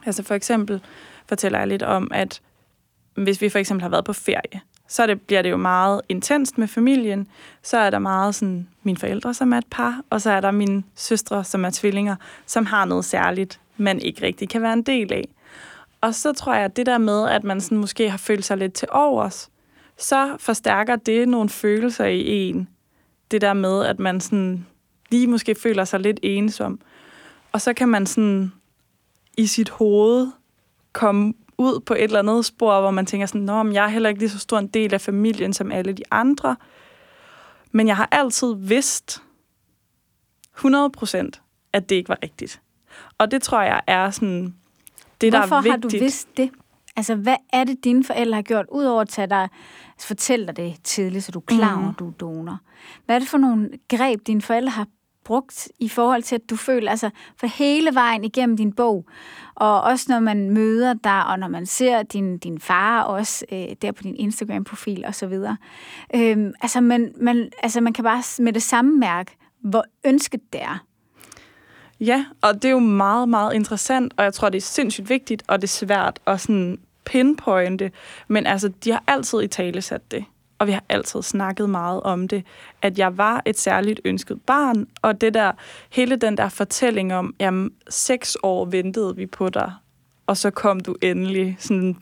Altså for eksempel fortæller jeg lidt om, at hvis vi for eksempel har været på ferie, så det, bliver det jo meget intenst med familien. Så er der meget sådan mine forældre, som er et par, og så er der mine søstre, som er tvillinger, som har noget særligt, man ikke rigtig kan være en del af. Og så tror jeg, at det der med, at man sådan måske har følt sig lidt til overs, så forstærker det nogle følelser i en. Det der med, at man sådan lige måske føler sig lidt ensom. Og så kan man sådan i sit hoved komme ud på et eller andet spor, hvor man tænker sådan, Nå, men jeg er heller ikke lige så stor en del af familien som alle de andre. Men jeg har altid vidst 100 procent, at det ikke var rigtigt. Og det tror jeg er sådan, det Hvorfor der er vigtigt. har du vidst det? Altså, hvad er det, dine forældre har gjort, udover at tage dig, fortælle dig det tidligt, så du er klar over, mm. du er donor? Hvad er det for nogle greb, dine forældre har brugt i forhold til, at du føler, altså for hele vejen igennem din bog, og også når man møder dig, og når man ser din, din far også øh, der på din Instagram-profil og så videre. Øhm, altså, man, man, altså man kan bare med det samme mærke, hvor ønsket det er. Ja, og det er jo meget, meget interessant, og jeg tror, det er sindssygt vigtigt, og det er svært at sådan pinpointe, men altså, de har altid i tale sat det og vi har altid snakket meget om det, at jeg var et særligt ønsket barn, og det der, hele den der fortælling om, jamen, seks år ventede vi på dig, og så kom du endelig, sådan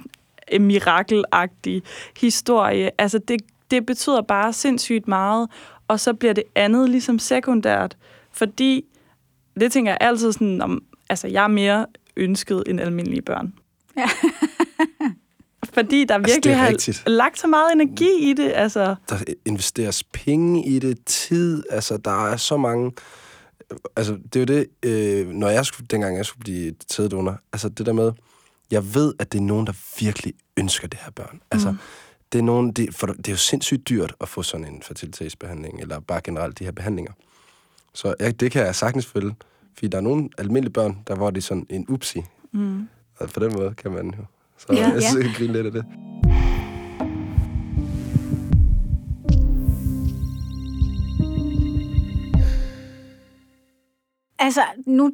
en mirakelagtig historie. Altså, det, det betyder bare sindssygt meget, og så bliver det andet ligesom sekundært, fordi det tænker jeg altid sådan om, altså, jeg er mere ønsket end almindelige børn. Ja. fordi der altså, virkelig har rigtigt. lagt så meget energi i det. Altså. Der investeres penge i det, tid, altså der er så mange... Altså, det er jo det, øh, når jeg skulle, dengang jeg skulle blive sæddonor, altså det der med, jeg ved, at det er nogen, der virkelig ønsker det her børn. Altså, mm. det er nogen, det, for det er jo sindssygt dyrt at få sådan en fertilitetsbehandling, eller bare generelt de her behandlinger. Så ja, det kan jeg sagtens følge, fordi der er nogle almindelige børn, der hvor det sådan en upsi. Mm. Og på den måde kan man jo så ja, jeg ja. jeg grine lidt af det. Altså, nu,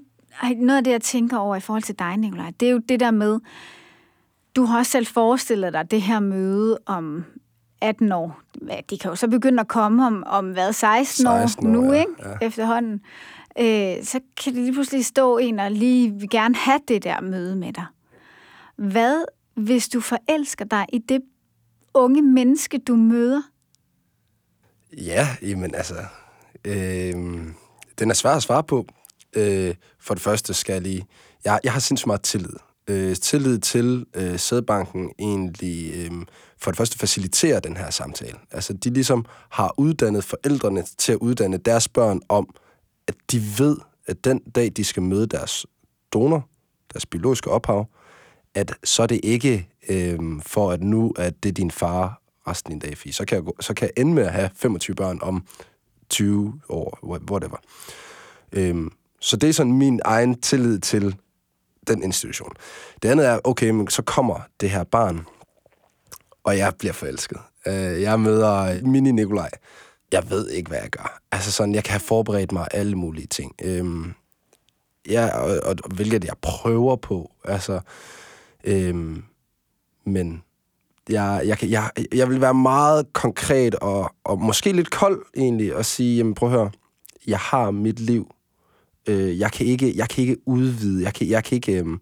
noget af det, jeg tænker over i forhold til dig, Nicolaj, det er jo det der med, du har også selv forestillet dig det her møde om 18 år. De kan jo så begynde at komme om, om hvad, 16, 16 år, år nu, ja, ikke? Ja. Efterhånden. Øh, så kan det lige pludselig stå en og lige vil gerne have det der møde med dig. Hvad hvis du forelsker dig i det unge menneske, du møder? Ja, jamen altså, øh, den er svær at svare på. Øh, for det første skal jeg lige, jeg, jeg har sindssygt meget tillid. Øh, tillid til øh, sædbanken egentlig øh, for det første faciliterer den her samtale. Altså, de ligesom har uddannet forældrene til at uddanne deres børn om, at de ved, at den dag, de skal møde deres donor, deres biologiske ophav, at så er det ikke øh, for, at nu at det er din far resten af dag, så kan, jeg gå, så kan jeg ende med at have 25 børn om 20 år, whatever. Øhm, Så det er sådan min egen tillid til den institution. Det andet er, okay, men så kommer det her barn, og jeg bliver forelsket. Øh, jeg møder mini Nikolaj. Jeg ved ikke, hvad jeg gør. Altså sådan, jeg kan have forberedt mig alle mulige ting. Øhm, ja, og, og, og hvilket jeg prøver på. Altså, øhm, men jeg, jeg, kan, jeg, jeg vil være meget konkret og, og måske lidt kold egentlig og sige, jamen prøv at høre, jeg har mit liv. Øh, jeg, kan ikke, jeg kan ikke udvide. Jeg kan, jeg kan ikke... Øh,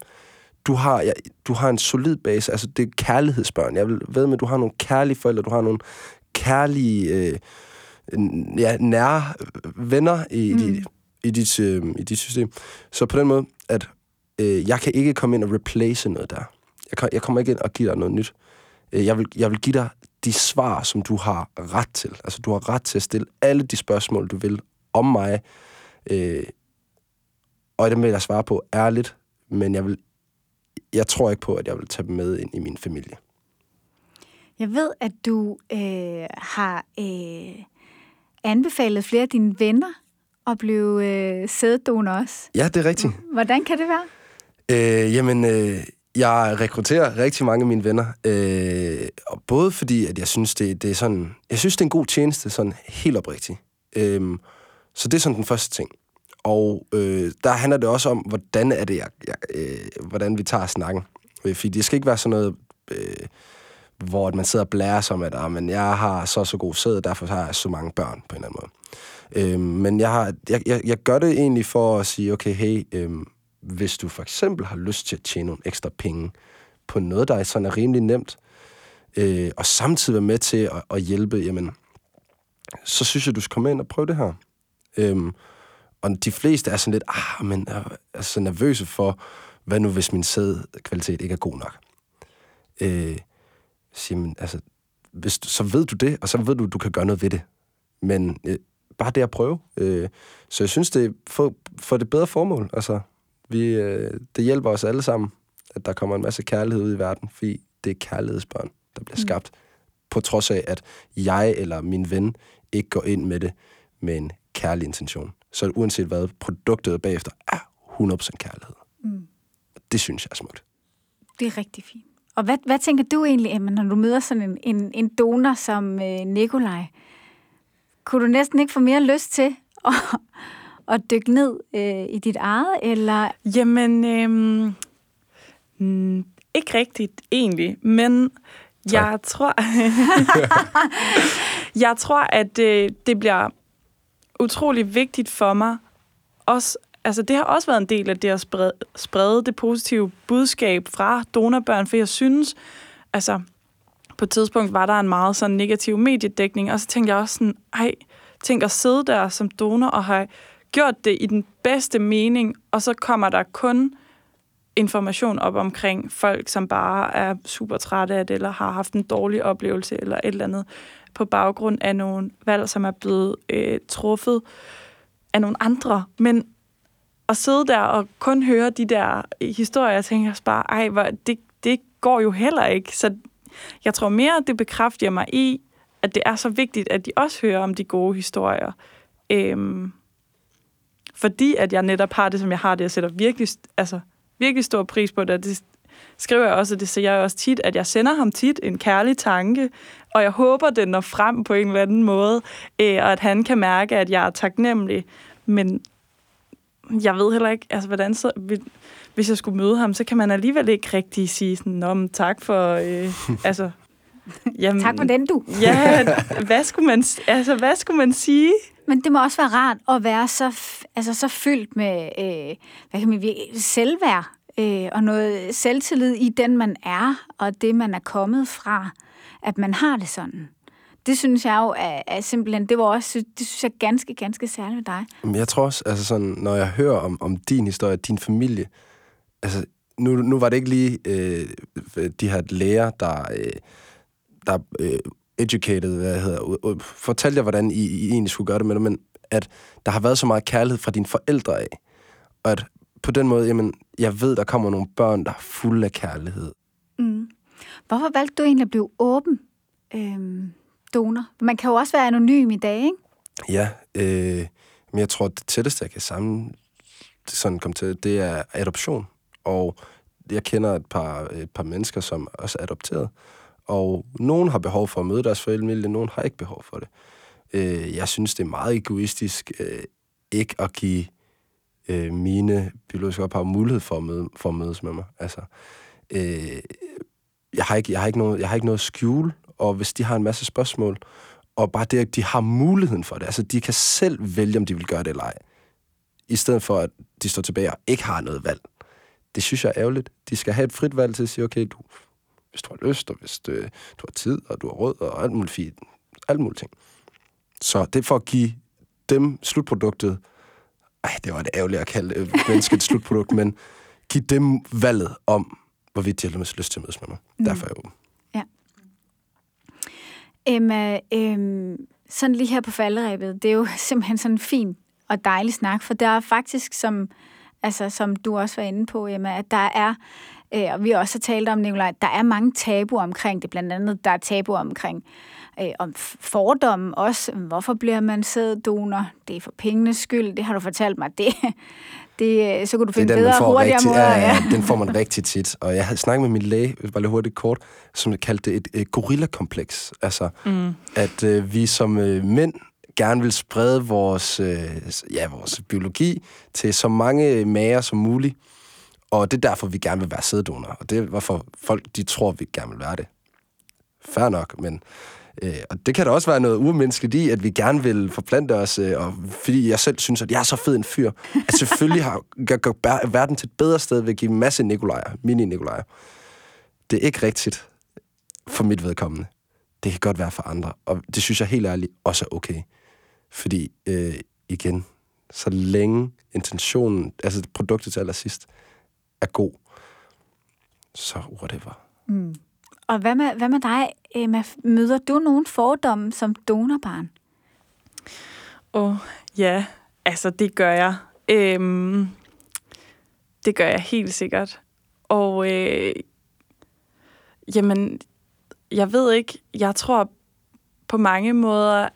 du har, jeg, du har en solid base. Altså, det er kærlighedsbørn. Jeg vil ved med, at du har nogle kærlige forældre. Du har nogle kærlige, øh, ja, nære venner i, mm. i, i, dit, øh, i dit system. Så på den måde, at øh, jeg kan ikke komme ind og replace noget der. Jeg, kan, jeg kommer ikke ind og give dig noget nyt. Øh, jeg vil, jeg vil give dig de svar, som du har ret til. Altså, du har ret til at stille alle de spørgsmål, du vil om mig. Øh, og det vil jeg svare på ærligt, men jeg, vil, jeg tror ikke på, at jeg vil tage dem med ind i min familie. Jeg ved, at du øh, har øh, anbefalet flere af dine venner at blive øh, sæddonor også. Ja, det er rigtigt. Hvordan kan det være? Øh, jamen, øh, jeg rekrutterer rigtig mange af mine venner. Øh, og både fordi, at jeg synes, det, det er sådan... Jeg synes, det er en god tjeneste, sådan helt oprigtigt. Øh, så det er sådan den første ting. Og øh, der handler det også om, hvordan er det, jeg, jeg, øh, hvordan vi tager snakken. Øh, fordi det skal ikke være sådan noget, øh, hvor man sidder og blærer sig om, at ah, men jeg har så så god sæd, derfor har jeg så mange børn på en eller anden måde. Øh, men jeg, har, jeg, jeg, jeg gør det egentlig for at sige, okay, hey, øh, hvis du for eksempel har lyst til at tjene nogle ekstra penge på noget, der er sådan er rimelig nemt, øh, og samtidig være med til at, at hjælpe, jamen, så synes jeg, du skal komme ind og prøve det her. Øh, og de fleste er sådan lidt, ah, men er, er så nervøse for, hvad nu hvis min sædkvalitet ikke er god nok? Øh, siger man, altså, hvis, så ved du det, og så ved du, du kan gøre noget ved det. Men øh, bare det at prøve. Øh, så jeg synes, det er for, for det bedre formål. Altså, vi, øh, det hjælper os alle sammen, at der kommer en masse kærlighed ud i verden, fordi det er kærlighedsbørn, der bliver mm. skabt. Mm. På trods af, at jeg eller min ven ikke går ind med det med en kærlig intention. Så uanset hvad, produktet bagefter er 100% kærlighed. Mm. Det synes jeg er smukt. Det er rigtig fint. Og hvad, hvad tænker du egentlig, Emma, når du møder sådan en, en, en donor som øh, Nikolaj? Kunne du næsten ikke få mere lyst til at, at dykke ned øh, i dit eget, eller? Jamen, øh, mm, ikke rigtigt egentlig, men tak. jeg tror, jeg tror, at øh, det bliver utrolig vigtigt for mig. Også, altså det har også været en del af det at sprede, sprede det positive budskab fra donorbørn, for jeg synes, altså på et tidspunkt var der en meget sådan negativ mediedækning, og så tænkte jeg også sådan, ej, tænk at sidde der som donor og have gjort det i den bedste mening, og så kommer der kun information op omkring folk, som bare er super trætte af det, eller har haft en dårlig oplevelse, eller et eller andet på baggrund af nogle valg, som er blevet øh, truffet af nogle andre. Men at sidde der og kun høre de der historier, jeg tænker jeg bare, ej, hvor, det, det går jo heller ikke. Så jeg tror mere, det bekræfter mig i, at det er så vigtigt, at de også hører om de gode historier. Øhm, fordi at jeg netop har det, som jeg har det, jeg sætter virkelig, altså, virkelig stor pris på det. Det skriver jeg også, og det siger jeg også tit, at jeg sender ham tit en kærlig tanke, og jeg håber, den når frem på en eller anden måde, øh, og at han kan mærke, at jeg er taknemmelig. Men jeg ved heller ikke, altså, hvordan så, hvis jeg skulle møde ham, så kan man alligevel ikke rigtig sige sådan, Nå, tak for, øh, altså, jamen, tak for den, du. ja, hvad skulle, man, altså, hvad skulle man sige? Men det må også være rart at være så, altså, så fyldt med øh, hvad kan man, selvværd øh, og noget selvtillid i den, man er, og det, man er kommet fra at man har det sådan. Det synes jeg jo er, er simpelthen, det var også, det synes jeg er ganske, ganske særligt ved dig. Men jeg tror også, altså sådan, når jeg hører om, om din historie, din familie, altså nu, nu var det ikke lige øh, de her læger, der, øh, der øh, educated, hvad hedder, fortalte jer, hvordan I, I egentlig skulle gøre det med det, men at der har været så meget kærlighed fra dine forældre af, og at på den måde, jamen, jeg ved, der kommer nogle børn, der er fulde af kærlighed. Mm. Hvorfor valgte du egentlig at blive åben øhm, donor? Man kan jo også være anonym i dag, ikke? Ja, øh, men jeg tror, det tætteste, jeg kan sammen, sådan kom til, det er adoption. Og jeg kender et par, et par mennesker, som også er adopteret. Og nogen har behov for at møde deres forældre, nogen har ikke behov for det. Øh, jeg synes, det er meget egoistisk øh, ikke at give øh, mine biologiske ophav mulighed for at, møde, for at mødes med mig. Altså, øh, jeg, har ikke, jeg, har ikke noget, jeg har ikke noget at skjule, og hvis de har en masse spørgsmål, og bare det, at de har muligheden for det, altså de kan selv vælge, om de vil gøre det eller ej, i stedet for, at de står tilbage og ikke har noget valg. Det synes jeg er ærgerligt. De skal have et frit valg til at sige, okay, du, hvis du har lyst, og hvis du, du har tid, og du har råd, og alt muligt fint, alt muligt ting. Så det er for at give dem slutproduktet, ej, det var det ærgerligt at kalde øh, mennesket slutprodukt, men give dem valget om, hvorvidt de har lyst til at mødes med mig. Mm. Derfor er jeg åben. Ja. Emma, øhm, sådan lige her på falderæbet, det er jo simpelthen sådan en fin og dejlig snak, for der er faktisk, som, altså, som du også var inde på, Emma, at der er, øh, og vi også har talt om, Nicolaj, der er mange tabuer omkring det, blandt andet der er tabuer omkring øh, om fordommen også. Hvorfor bliver man sæddonor? Det er for pengenes skyld, det har du fortalt mig. Det, det, så kunne du finde bedre og hurtigere rigtig, måder. Ja, ja, den får man rigtig tit. Og jeg havde snakket med min læge, bare lidt hurtigt kort, som kaldte det et, et gorilla-kompleks. Altså, mm. at øh, vi som øh, mænd gerne vil sprede vores, øh, ja, vores biologi til så mange mager som muligt. Og det er derfor, vi gerne vil være sæddonor. Og det er, hvorfor folk de tror, vi gerne vil være det. Færre nok, men Øh, og det kan da også være noget umenneskeligt i, at vi gerne vil forplante os, øh, og fordi jeg selv synes, at jeg er så fed en fyr, at selvfølgelig har gør verden til et bedre sted ved at give en masse Nikolajer, mini-Nikolajer. Det er ikke rigtigt for mit vedkommende. Det kan godt være for andre, og det synes jeg helt ærligt også er okay. Fordi, øh, igen, så længe intentionen, altså produktet til allersidst, er god, så whatever. Mm. Og hvad med, hvad med dig, Emma? Møder du nogen fordomme som donorbarn? Åh, oh, ja. Altså, det gør jeg. Øhm, det gør jeg helt sikkert. Og øh, jamen, jeg ved ikke, jeg tror på mange måder,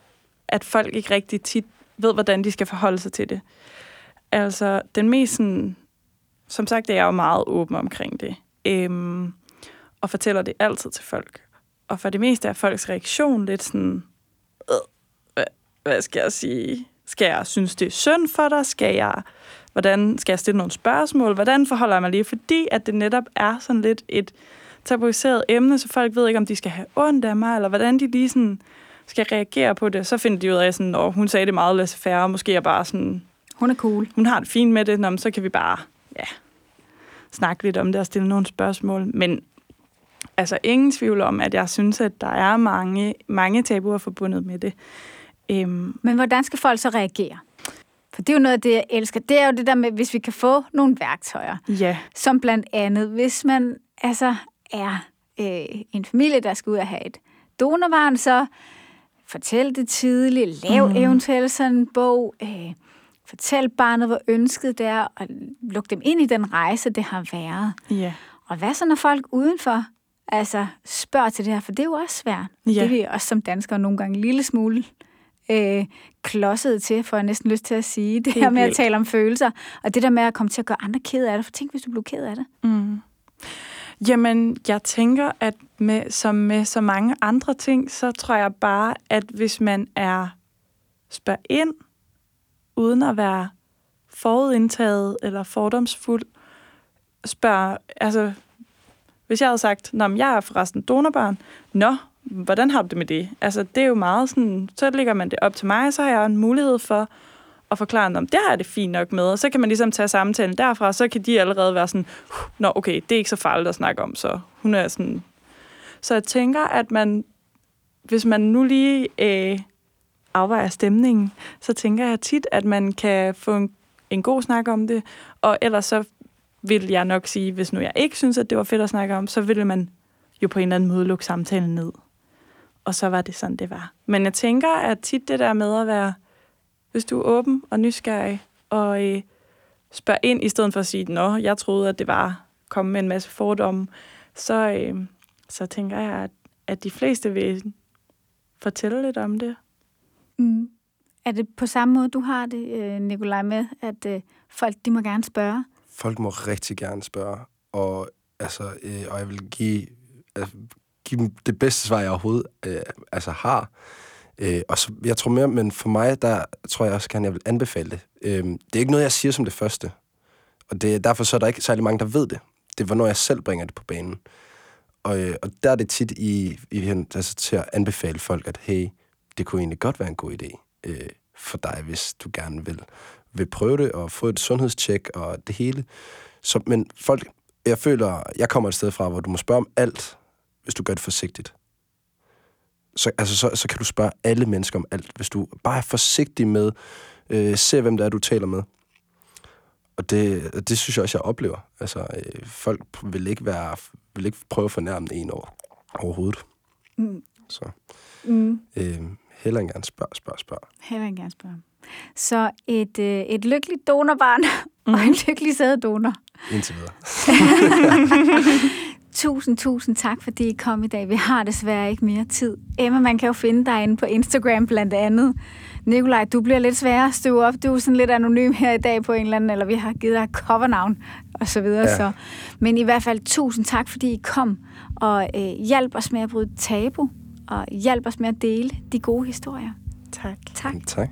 at folk ikke rigtig tit ved, hvordan de skal forholde sig til det. Altså, den mest sådan, som sagt, er jeg jo meget åben omkring det. Øhm, og fortæller det altid til folk. Og for det meste er folks reaktion lidt sådan, øh, hvad, hvad skal jeg sige? Skal jeg synes, det er synd for dig? Skal jeg, hvordan skal jeg stille nogle spørgsmål? Hvordan forholder jeg mig lige? Fordi at det netop er sådan lidt et tabuiseret emne, så folk ved ikke, om de skal have ondt af mig, eller hvordan de lige sådan skal reagere på det. Så finder de ud af, sådan, at hun sagde det meget laissez færre, og måske er bare sådan... Hun er cool. Hun har det fint med det, Nå, så kan vi bare ja, snakke lidt om det og stille nogle spørgsmål. Men altså ingen tvivl om, at jeg synes, at der er mange, mange tabuer forbundet med det. Øhm. Men hvordan skal folk så reagere? For det er jo noget af det, jeg elsker. Det er jo det der med, hvis vi kan få nogle værktøjer. Ja. Som blandt andet, hvis man altså er øh, en familie, der skal ud og have et donorbarn, så fortæl det tidligt, lav mm. eventuelt sådan en bog, øh, fortæl barnet, hvor ønsket det er, og luk dem ind i den rejse, det har været. Ja. Og hvad så, når folk udenfor altså spørger til det her, for det er jo også svært. Ja. Det er vi også som danskere nogle gange en lille smule øh, klodset til, for jeg næsten lyst til at sige. Det her med at tale om følelser, og det der med at komme til at gøre andre ked af det. For tænk, hvis du blev ked af det. Mm. Jamen, jeg tænker, at med, som med så mange andre ting, så tror jeg bare, at hvis man er spørg ind, uden at være forudindtaget eller fordomsfuld, spørg, altså hvis jeg havde sagt, Nå, jeg er forresten donorbarn, nå, hvordan har du det med det? Altså, det er jo meget sådan, så ligger man det op til mig, så har jeg en mulighed for at forklare, om det har jeg det fint nok med, og så kan man ligesom tage samtalen derfra, så kan de allerede være sådan, nå okay, det er ikke så farligt at snakke om, så hun er sådan... Så jeg tænker, at man, hvis man nu lige øh, afvejer stemningen, så tænker jeg tit, at man kan få en, en god snak om det, og ellers så vil jeg nok sige, hvis nu jeg ikke synes, at det var fedt at snakke om, så ville man jo på en eller anden måde lukke samtalen ned. Og så var det sådan, det var. Men jeg tænker, at tit det der med at være, hvis du er åben og nysgerrig, og øh, spørger ind, i stedet for at sige, nå, jeg troede, at det var komme med en masse fordomme, så, øh, så tænker jeg, at, at de fleste vil fortælle lidt om det. Mm. Er det på samme måde, du har det, øh, Nikolaj, med, at øh, folk de må gerne spørge? Folk må rigtig gerne spørge, og, altså, øh, og jeg vil give, altså, give dem det bedste svar, jeg overhovedet øh, altså, har. Øh, og så, jeg tror mere, men for mig, der tror jeg også gerne, jeg vil anbefale det. Øh, det er ikke noget, jeg siger som det første. Og det, derfor så er der ikke særlig mange, der ved det. Det er, hvornår jeg selv bringer det på banen. Og, øh, og der er det tit i, i altså, til at anbefale folk, at hey, det kunne egentlig godt være en god idé øh, for dig, hvis du gerne vil, vil prøve det og få et sundhedstjek og det hele. Så, men folk, jeg føler, jeg kommer et sted fra, hvor du må spørge om alt, hvis du gør det forsigtigt. Så, altså, så, så kan du spørge alle mennesker om alt, hvis du bare er forsigtig med, øh, se hvem det er, du taler med. Og det, det synes jeg også, jeg oplever. Altså, øh, folk vil ikke, være, vil ikke prøve at fornærme en over, overhovedet. Mm. Så mm. øh, heller gerne spørg, spørg, spørg. Heller gerne spørg. Så et, øh, et lykkeligt donorbarn mm. og en lykkelig sæddonor. Indtil videre. tusind, tusind tak, fordi I kom i dag. Vi har desværre ikke mere tid. Emma, man kan jo finde dig inde på Instagram blandt andet. Nikolaj, du bliver lidt sværere at støve op. Du er sådan lidt anonym her i dag på en eller anden, eller vi har givet dig covernavn og så videre. Ja. Så. Men i hvert fald tusind tak, fordi I kom og øh, hjalp os med at bryde tabu, og hjalp os med at dele de gode historier. Tak. Tak. Tak.